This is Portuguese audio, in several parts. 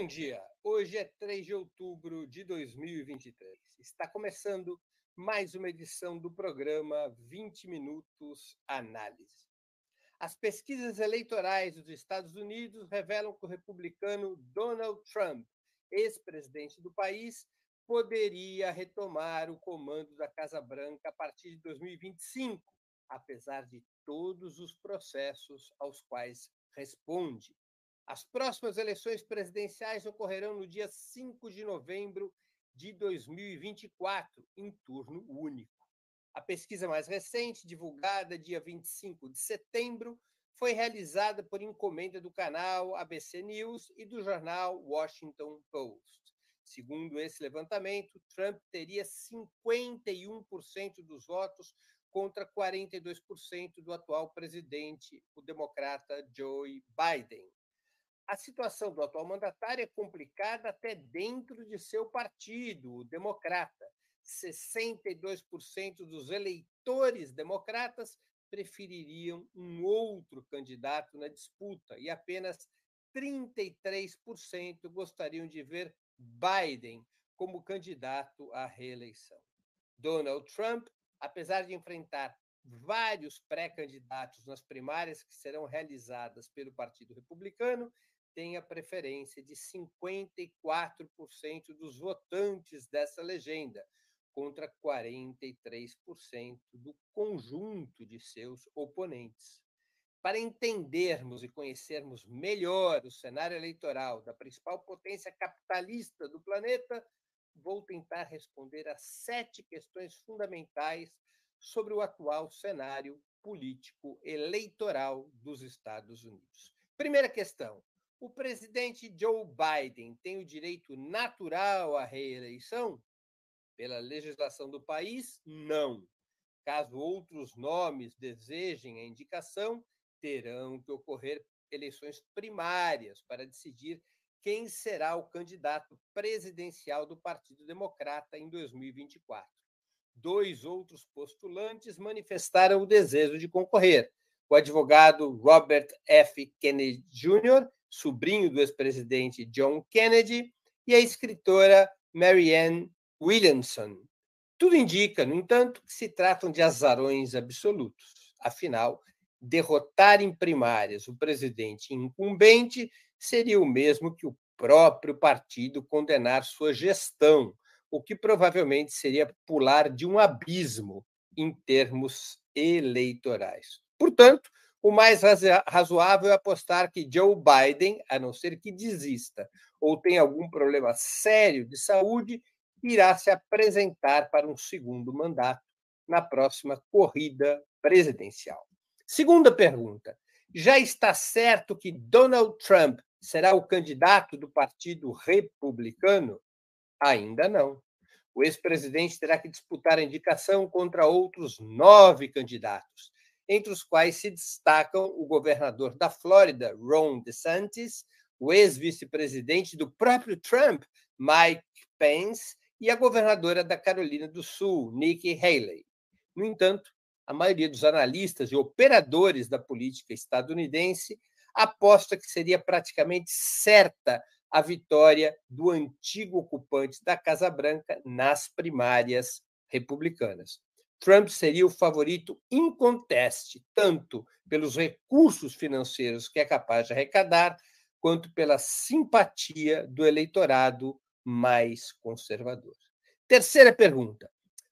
Bom dia. Hoje é 3 de outubro de 2023. Está começando mais uma edição do programa 20 Minutos Análise. As pesquisas eleitorais dos Estados Unidos revelam que o republicano Donald Trump, ex-presidente do país, poderia retomar o comando da Casa Branca a partir de 2025, apesar de todos os processos aos quais responde. As próximas eleições presidenciais ocorrerão no dia 5 de novembro de 2024, em turno único. A pesquisa mais recente, divulgada dia 25 de setembro, foi realizada por encomenda do canal ABC News e do jornal Washington Post. Segundo esse levantamento, Trump teria 51% dos votos contra 42% do atual presidente, o democrata Joe Biden a situação do atual mandatário é complicada até dentro de seu partido, o Democrata. 62% dos eleitores democratas prefeririam um outro candidato na disputa e apenas 33% gostariam de ver Biden como candidato à reeleição. Donald Trump, apesar de enfrentar vários pré-candidatos nas primárias que serão realizadas pelo Partido Republicano, tem a preferência de 54% dos votantes dessa legenda, contra 43% do conjunto de seus oponentes. Para entendermos e conhecermos melhor o cenário eleitoral da principal potência capitalista do planeta, vou tentar responder a sete questões fundamentais sobre o atual cenário político eleitoral dos Estados Unidos. Primeira questão: o presidente Joe Biden tem o direito natural à reeleição? Pela legislação do país, não. Caso outros nomes desejem a indicação, terão que ocorrer eleições primárias para decidir quem será o candidato presidencial do Partido Democrata em 2024. Dois outros postulantes manifestaram o desejo de concorrer: o advogado Robert F. Kennedy Jr sobrinho do ex-presidente John Kennedy, e a escritora Marianne Williamson. Tudo indica, no entanto, que se tratam de azarões absolutos. Afinal, derrotar em primárias o presidente incumbente seria o mesmo que o próprio partido condenar sua gestão, o que provavelmente seria pular de um abismo em termos eleitorais. Portanto, o mais razoável é apostar que Joe Biden, a não ser que desista ou tenha algum problema sério de saúde, irá se apresentar para um segundo mandato na próxima corrida presidencial. Segunda pergunta: já está certo que Donald Trump será o candidato do Partido Republicano? Ainda não. O ex-presidente terá que disputar a indicação contra outros nove candidatos entre os quais se destacam o governador da Flórida, Ron DeSantis, o ex-vice-presidente do próprio Trump, Mike Pence, e a governadora da Carolina do Sul, Nikki Haley. No entanto, a maioria dos analistas e operadores da política estadunidense aposta que seria praticamente certa a vitória do antigo ocupante da Casa Branca nas primárias republicanas. Trump seria o favorito inconteste, tanto pelos recursos financeiros que é capaz de arrecadar, quanto pela simpatia do eleitorado mais conservador. Terceira pergunta: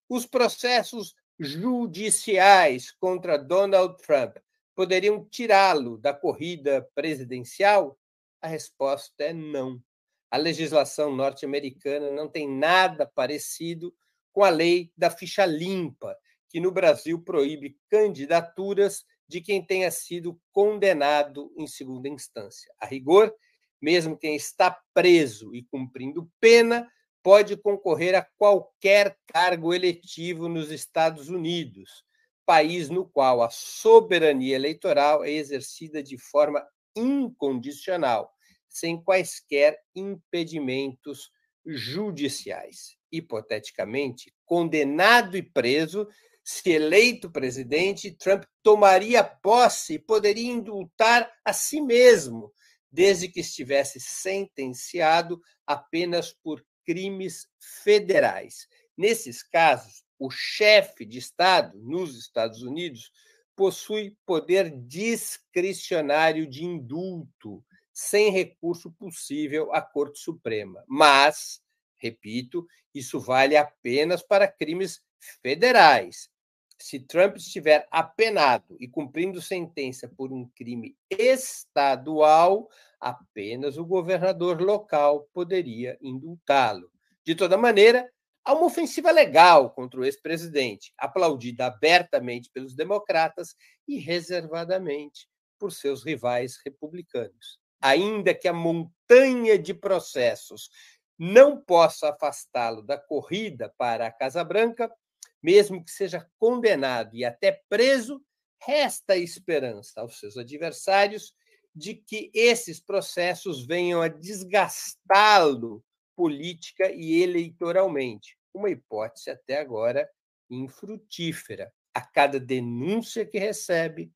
os processos judiciais contra Donald Trump poderiam tirá-lo da corrida presidencial? A resposta é não. A legislação norte-americana não tem nada parecido com a lei da ficha limpa, que no Brasil proíbe candidaturas de quem tenha sido condenado em segunda instância. A rigor, mesmo quem está preso e cumprindo pena pode concorrer a qualquer cargo eletivo nos Estados Unidos, país no qual a soberania eleitoral é exercida de forma incondicional, sem quaisquer impedimentos judiciais. Hipoteticamente, condenado e preso, se eleito presidente, Trump tomaria posse e poderia indultar a si mesmo, desde que estivesse sentenciado apenas por crimes federais. Nesses casos, o chefe de Estado nos Estados Unidos possui poder discricionário de indulto, sem recurso possível à Corte Suprema. Mas, repito, isso vale apenas para crimes federais. Se Trump estiver apenado e cumprindo sentença por um crime estadual, apenas o governador local poderia indultá-lo. De toda maneira, há uma ofensiva legal contra o ex-presidente, aplaudida abertamente pelos democratas e reservadamente por seus rivais republicanos. Ainda que a montanha de processos não possa afastá-lo da corrida para a Casa Branca, mesmo que seja condenado e até preso, resta esperança aos seus adversários de que esses processos venham a desgastá-lo política e eleitoralmente, uma hipótese até agora infrutífera. A cada denúncia que recebe,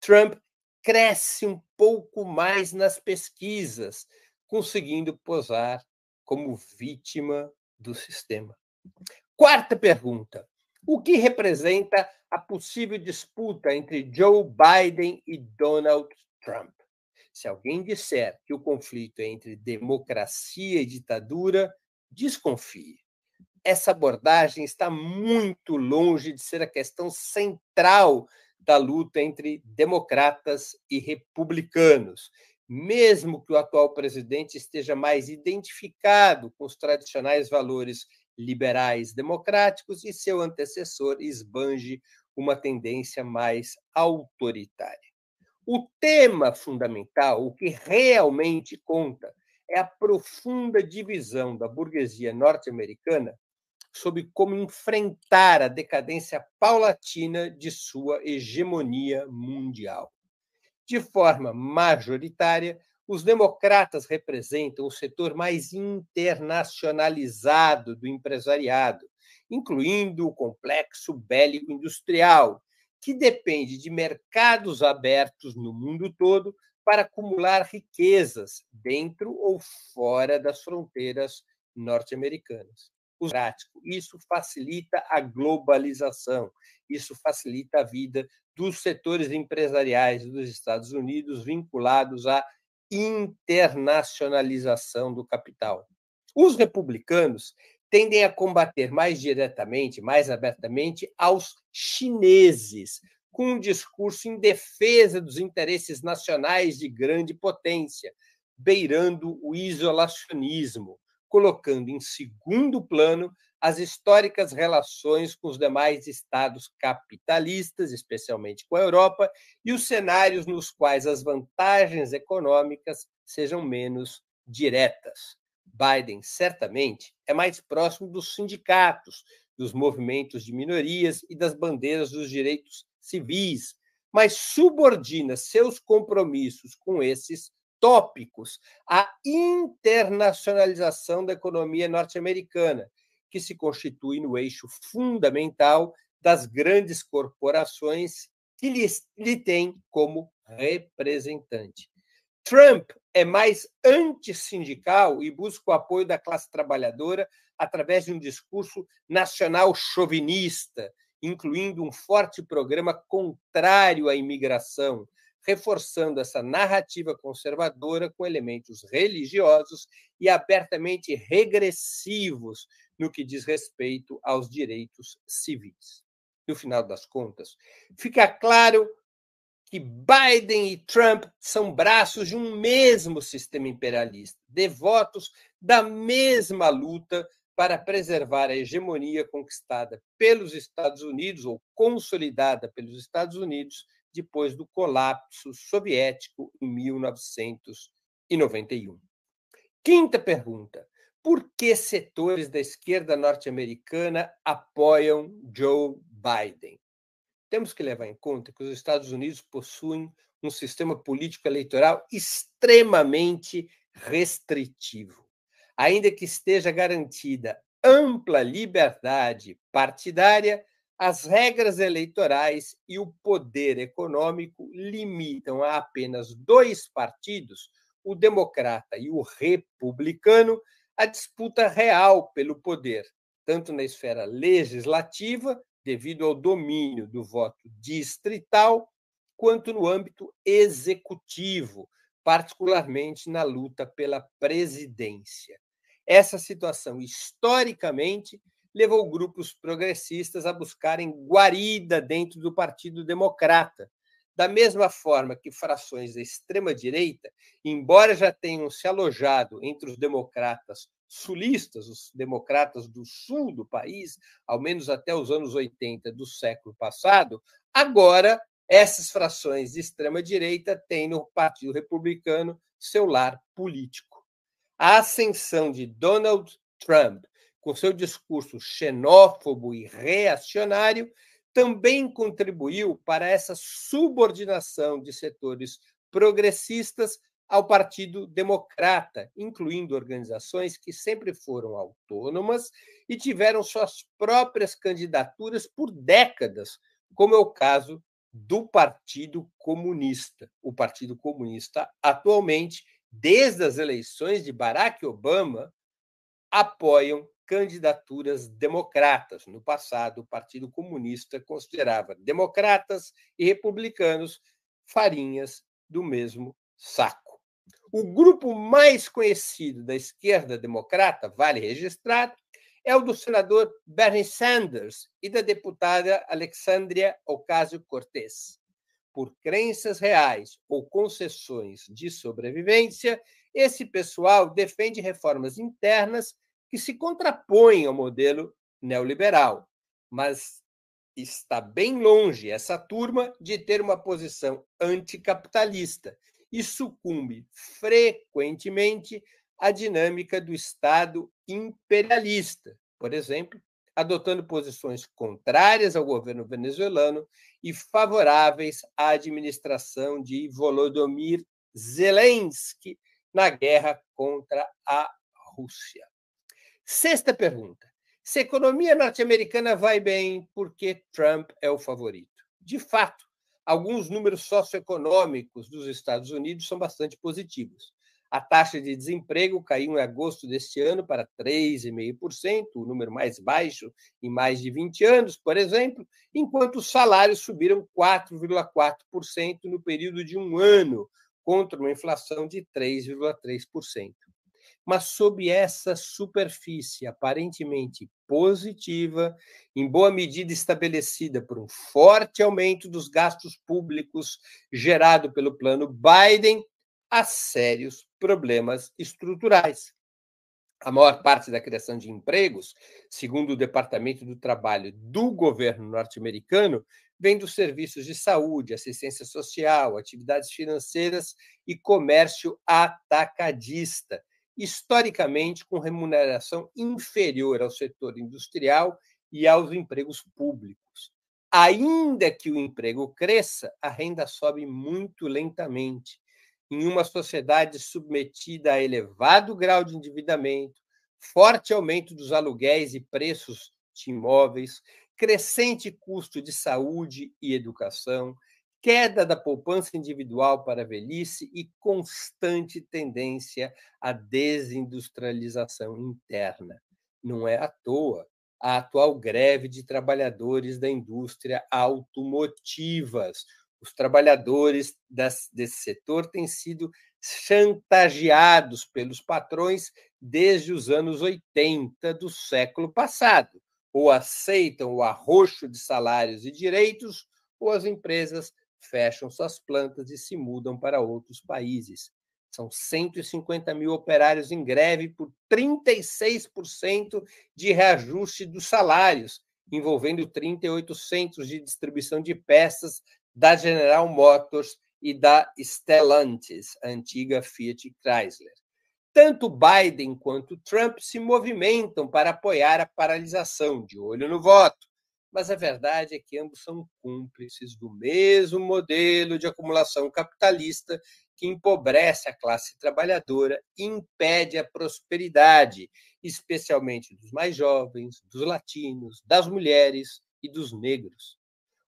Trump cresce um pouco mais nas pesquisas, conseguindo posar como vítima do sistema. Quarta pergunta: o que representa a possível disputa entre Joe Biden e Donald Trump? Se alguém disser que o conflito é entre democracia e ditadura, desconfie. Essa abordagem está muito longe de ser a questão central da luta entre democratas e republicanos, mesmo que o atual presidente esteja mais identificado com os tradicionais valores liberais democráticos e seu antecessor esbanje uma tendência mais autoritária. O tema fundamental, o que realmente conta, é a profunda divisão da burguesia norte-americana sobre como enfrentar a decadência paulatina de sua hegemonia mundial. De forma majoritária, os democratas representam o setor mais internacionalizado do empresariado, incluindo o complexo bélico industrial, que depende de mercados abertos no mundo todo para acumular riquezas dentro ou fora das fronteiras norte-americanas. Isso facilita a globalização, isso facilita a vida dos setores empresariais dos Estados Unidos vinculados à internacionalização do capital. Os republicanos tendem a combater mais diretamente, mais abertamente, aos chineses, com um discurso em defesa dos interesses nacionais de grande potência, beirando o isolacionismo, colocando em segundo plano as históricas relações com os demais estados capitalistas, especialmente com a Europa, e os cenários nos quais as vantagens econômicas sejam menos diretas. Biden, certamente, é mais próximo dos sindicatos, dos movimentos de minorias e das bandeiras dos direitos civis, mas subordina seus compromissos com esses tópicos à internacionalização da economia norte-americana, que se constitui no eixo fundamental das grandes corporações que lhe, lhe tem como representante. Trump é mais antissindical e busca o apoio da classe trabalhadora através de um discurso nacional chauvinista, incluindo um forte programa contrário à imigração, reforçando essa narrativa conservadora com elementos religiosos e abertamente regressivos no que diz respeito aos direitos civis. No final das contas, fica claro que Biden e Trump são braços de um mesmo sistema imperialista, devotos da mesma luta para preservar a hegemonia conquistada pelos Estados Unidos ou consolidada pelos Estados Unidos depois do colapso soviético em 1991. Quinta pergunta: por que setores da esquerda norte-americana apoiam Joe Biden? Temos que levar em conta que os Estados Unidos possuem um sistema político eleitoral extremamente restritivo. ainda que esteja garantida ampla liberdade partidária, as regras eleitorais e o poder econômico limitam a apenas dois partidos, o democrata e o republicano, a disputa real pelo poder, tanto na esfera legislativa, devido ao domínio do voto distrital, quanto no âmbito executivo, particularmente na luta pela presidência. Essa situação, historicamente, levou grupos progressistas a buscarem guarida dentro do Partido Democrata, da mesma forma que frações da extrema-direita, embora já tenham se alojado entre os democratas sulistas, os democratas do sul do país, ao menos até os anos 80 do século passado, agora essas frações de extrema-direita têm no Partido Republicano seu lar político. A ascensão de Donald Trump, com seu discurso xenófobo e reacionário, também contribuiu para essa subordinação de setores progressistas ao Partido Democrata, incluindo organizações que sempre foram autônomas e tiveram suas próprias candidaturas por décadas, como é o caso do Partido Comunista. O Partido Comunista, atualmente, desde as eleições de Barack Obama, apoiam candidaturas democratas. No passado, o Partido Comunista considerava democratas e republicanos farinhas do mesmo saco. O grupo mais conhecido da esquerda democrata, vale registrar, é o do senador Bernie Sanders e da deputada Alexandria Ocasio-Cortez. Por crenças reais ou concessões de sobrevivência, esse pessoal defende reformas internas que se contrapõem ao modelo neoliberal, mas está bem longe essa turma de ter uma posição anticapitalista e sucumbe frequentemente à dinâmica do Estado imperialista, por exemplo, adotando posições contrárias ao governo venezuelano e favoráveis à administração de Volodymyr Zelensky na guerra contra a Rússia. Sexta pergunta. Se a economia norte-americana vai bem, por que Trump é o favorito? De fato, alguns números socioeconômicos dos Estados Unidos são bastante positivos. A taxa de desemprego caiu em agosto deste ano para 3,5%, o número mais baixo em mais de 20 anos, por exemplo, enquanto os salários subiram 4,4% no período de um ano, contra uma inflação de 3,3% mas sob essa superfície aparentemente positiva, em boa medida estabelecida por um forte aumento dos gastos públicos gerado pelo plano Biden, há sérios problemas estruturais. A maior parte da criação de empregos, segundo o Departamento do Trabalho do governo norte-americano, vem dos serviços de saúde, assistência social, atividades financeiras e comércio atacadista, historicamente com remuneração inferior ao setor industrial e aos empregos públicos. Ainda que o emprego cresça, a renda sobe muito lentamente. Em uma sociedade submetida a elevado grau de endividamento, forte aumento dos aluguéis e preços de imóveis, crescente custo de saúde e educação, queda da poupança individual para a velhice e constante tendência à desindustrialização interna. Não é à toa a atual greve de trabalhadores da indústria automotivas. Os trabalhadores desse setor têm sido chantageados pelos patrões desde os anos 80 do século passado. Ou aceitam o arroxo de salários e direitos, ou as empresas fecham suas plantas e se mudam para outros países. São 150 mil operários em greve por 36% de reajuste dos salários, envolvendo 38 centros de distribuição de peças da General Motors e da Stellantis, a antiga Fiat Chrysler. Tanto Biden quanto Trump se movimentam para apoiar a paralisação, de olho no voto mas a verdade é que ambos são cúmplices do mesmo modelo de acumulação capitalista que empobrece a classe trabalhadora e impede a prosperidade, especialmente dos mais jovens, dos latinos, das mulheres e dos negros.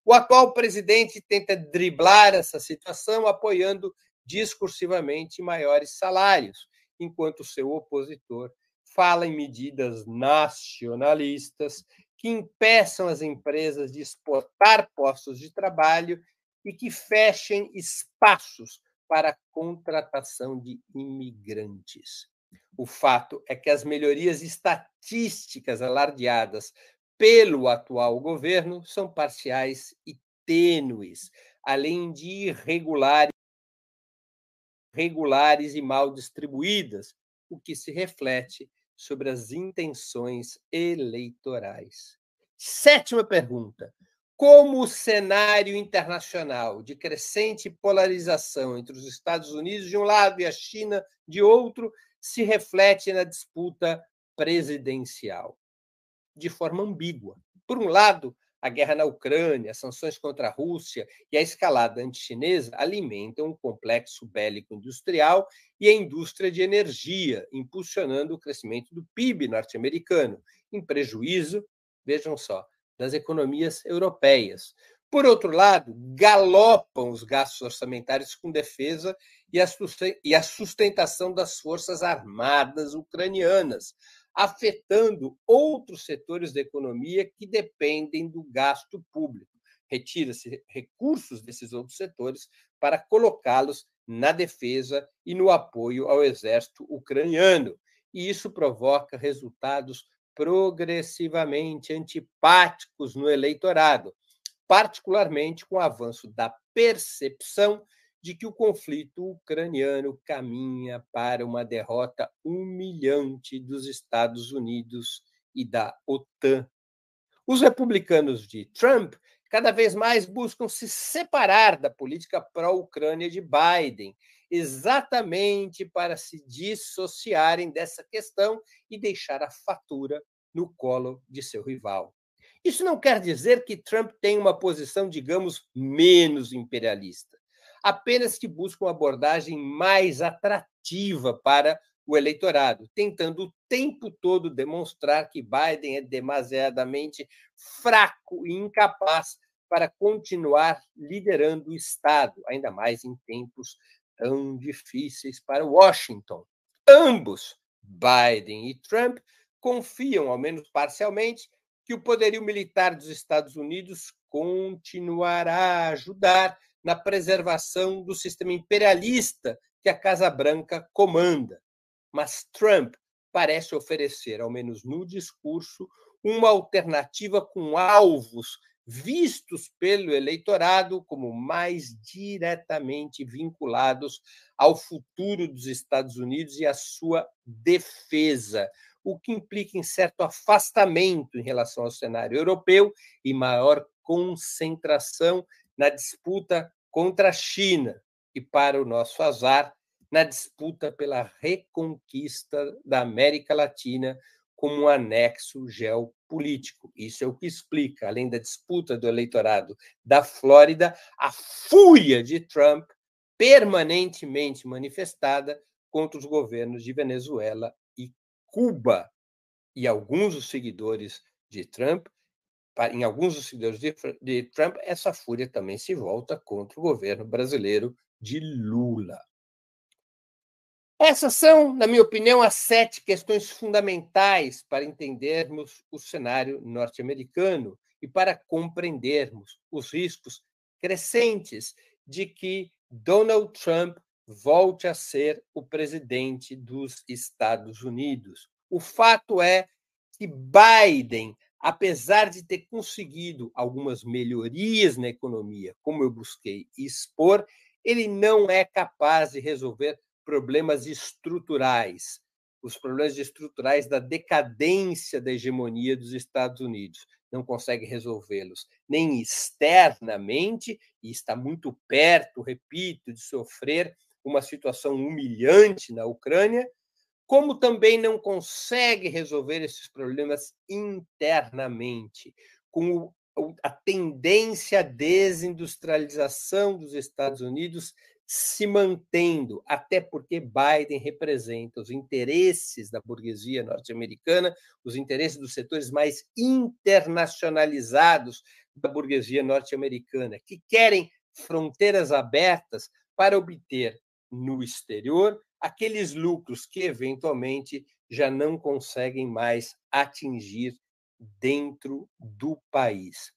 O atual presidente tenta driblar essa situação apoiando discursivamente maiores salários, enquanto seu opositor fala em medidas nacionalistas que impeçam as empresas de exportar postos de trabalho e que fechem espaços para a contratação de imigrantes. O fato é que as melhorias estatísticas alardeadas pelo atual governo são parciais e tênues, além de irregulares regulares e mal distribuídas, o que se reflete sobre as intenções eleitorais. Sétima pergunta: como o cenário internacional de crescente polarização entre os Estados Unidos de um lado e a China de outro se reflete na disputa presidencial? De forma ambígua. Por um lado, a guerra na Ucrânia, as sanções contra a Rússia e a escalada antichinesa alimentam o complexo bélico industrial e a indústria de energia, impulsionando o crescimento do PIB norte-americano, em prejuízo, vejam só, das economias europeias. Por outro lado, galopam os gastos orçamentários com defesa e a sustentação das forças armadas ucranianas, afetando outros setores da economia que dependem do gasto público. Retira-se recursos desses outros setores para colocá-los na defesa e no apoio ao exército ucraniano. E isso provoca resultados progressivamente antipáticos no eleitorado, particularmente com o avanço da percepção de que o conflito ucraniano caminha para uma derrota humilhante dos Estados Unidos e da OTAN. Os republicanos de Trump cada vez mais buscam se separar da política pró-Ucrânia de Biden, exatamente para se dissociarem dessa questão e deixar a fatura no colo de seu rival. Isso não quer dizer que Trump tem uma posição, digamos, menos imperialista, apenas que busca uma abordagem mais atrativa para o eleitorado, tentando o tempo todo demonstrar que Biden é demasiadamente fraco e incapaz para continuar liderando o Estado, ainda mais em tempos tão difíceis para Washington. Ambos, Biden e Trump, confiam, ao menos parcialmente, que o poderio militar dos Estados Unidos continuará a ajudar na preservação do sistema imperialista que a Casa Branca comanda. Mas Trump parece oferecer, ao menos no discurso, uma alternativa com alvos vistos pelo eleitorado como mais diretamente vinculados ao futuro dos Estados Unidos e à sua defesa, o que implica em certo afastamento em relação ao cenário europeu e maior concentração na disputa contra a China e, para o nosso azar, na disputa pela reconquista da América Latina como um anexo geopolítico. Isso é o que explica, além da disputa do eleitorado da Flórida, a fúria de Trump permanentemente manifestada contra os governos de Venezuela e Cuba. E alguns dos seguidores de Trump, em alguns dos seguidores de, de Trump, essa fúria também se volta contra o governo brasileiro de Lula. Essas são, na minha opinião, as sete questões fundamentais para entendermos o cenário norte-americano e para compreendermos os riscos crescentes de que Donald Trump volte a ser o presidente dos Estados Unidos. O fato é que Biden, apesar de ter conseguido algumas melhorias na economia, como eu busquei expor, ele não é capaz de resolver problemas estruturais, os problemas estruturais da decadência da hegemonia dos Estados Unidos. Não consegue resolvê-los nem externamente, e está muito perto, repito, de sofrer uma situação humilhante na Ucrânia, como também não consegue resolver esses problemas internamente, com a tendência à desindustrialização dos Estados Unidos se mantendo, até porque Biden representa os interesses da burguesia norte-americana, os interesses dos setores mais internacionalizados da burguesia norte-americana, que querem fronteiras abertas para obter no exterior aqueles lucros que eventualmente já não conseguem mais atingir dentro do país.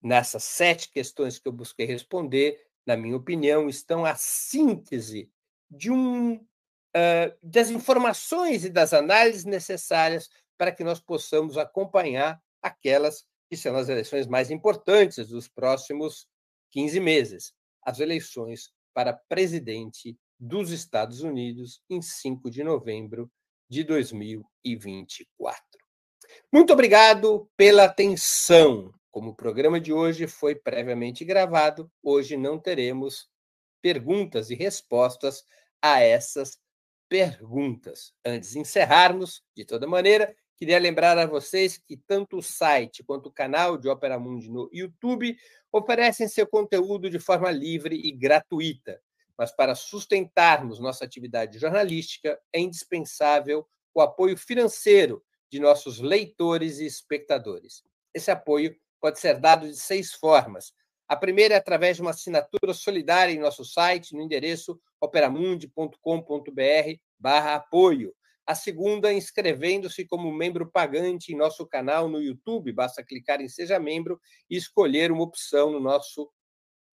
Nessas sete questões que eu busquei responder, na minha opinião, estão a síntese de um, uh, das informações e das análises necessárias para que nós possamos acompanhar aquelas que são as eleições mais importantes dos próximos 15 meses, as eleições para presidente dos Estados Unidos em 5 de novembro de 2024. Muito obrigado pela atenção. Como o programa de hoje foi previamente gravado, hoje não teremos perguntas e respostas a essas perguntas. Antes de encerrarmos, de toda maneira, queria lembrar a vocês que tanto o site quanto o canal de Opera Mundi no YouTube oferecem seu conteúdo de forma livre e gratuita. Mas para sustentarmos nossa atividade jornalística, é indispensável o apoio financeiro de nossos leitores e espectadores. Esse apoio pode ser dado de seis formas. A primeira é através de uma assinatura solidária em nosso site, no endereço operamundi.com.br barra apoio. A segunda, inscrevendo-se como membro pagante em nosso canal no YouTube. Basta clicar em Seja Membro e escolher uma opção no nosso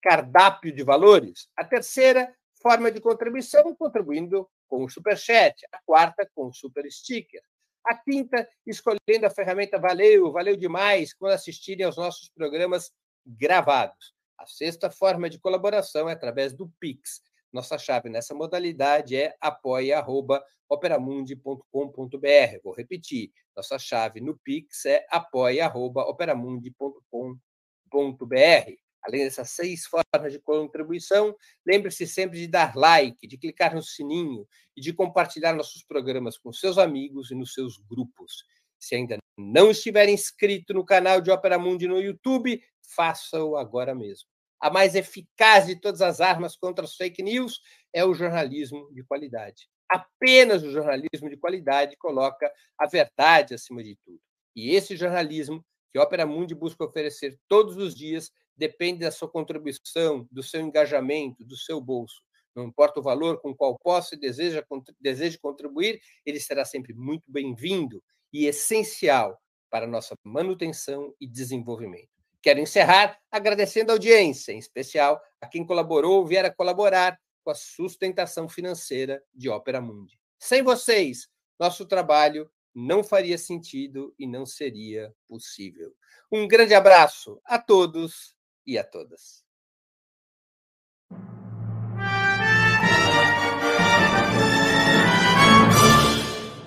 cardápio de valores. A terceira forma de contribuição, contribuindo com o Superchat. A quarta, com o Super Sticker. A quinta, escolhendo a ferramenta Valeu, valeu demais quando assistirem aos nossos programas gravados. A sexta forma de colaboração é através do Pix. Nossa chave nessa modalidade é apoia.operamundi.com.br. Vou repetir, nossa chave no Pix é apoia.operamundi.com.br. Além dessas seis formas de contribuição, lembre-se sempre de dar like, de clicar no sininho e de compartilhar nossos programas com seus amigos e nos seus grupos. Se ainda não estiver inscrito no canal de Opera Mundi no YouTube, faça-o agora mesmo. A mais eficaz de todas as armas contra as fake news é o jornalismo de qualidade. Apenas o jornalismo de qualidade coloca a verdade acima de tudo. E esse jornalismo que a Opera Mundi busca oferecer todos os dias depende da sua contribuição, do seu engajamento, do seu bolso. Não importa o valor com qual possa e deseja, deseja contribuir, ele será sempre muito bem-vindo e essencial para nossa manutenção e desenvolvimento. Quero encerrar agradecendo a audiência, em especial a quem colaborou ou vier a colaborar com a sustentação financeira de Ópera Mundi. Sem vocês, nosso trabalho não faria sentido e não seria possível. Um grande abraço a todos e a todas.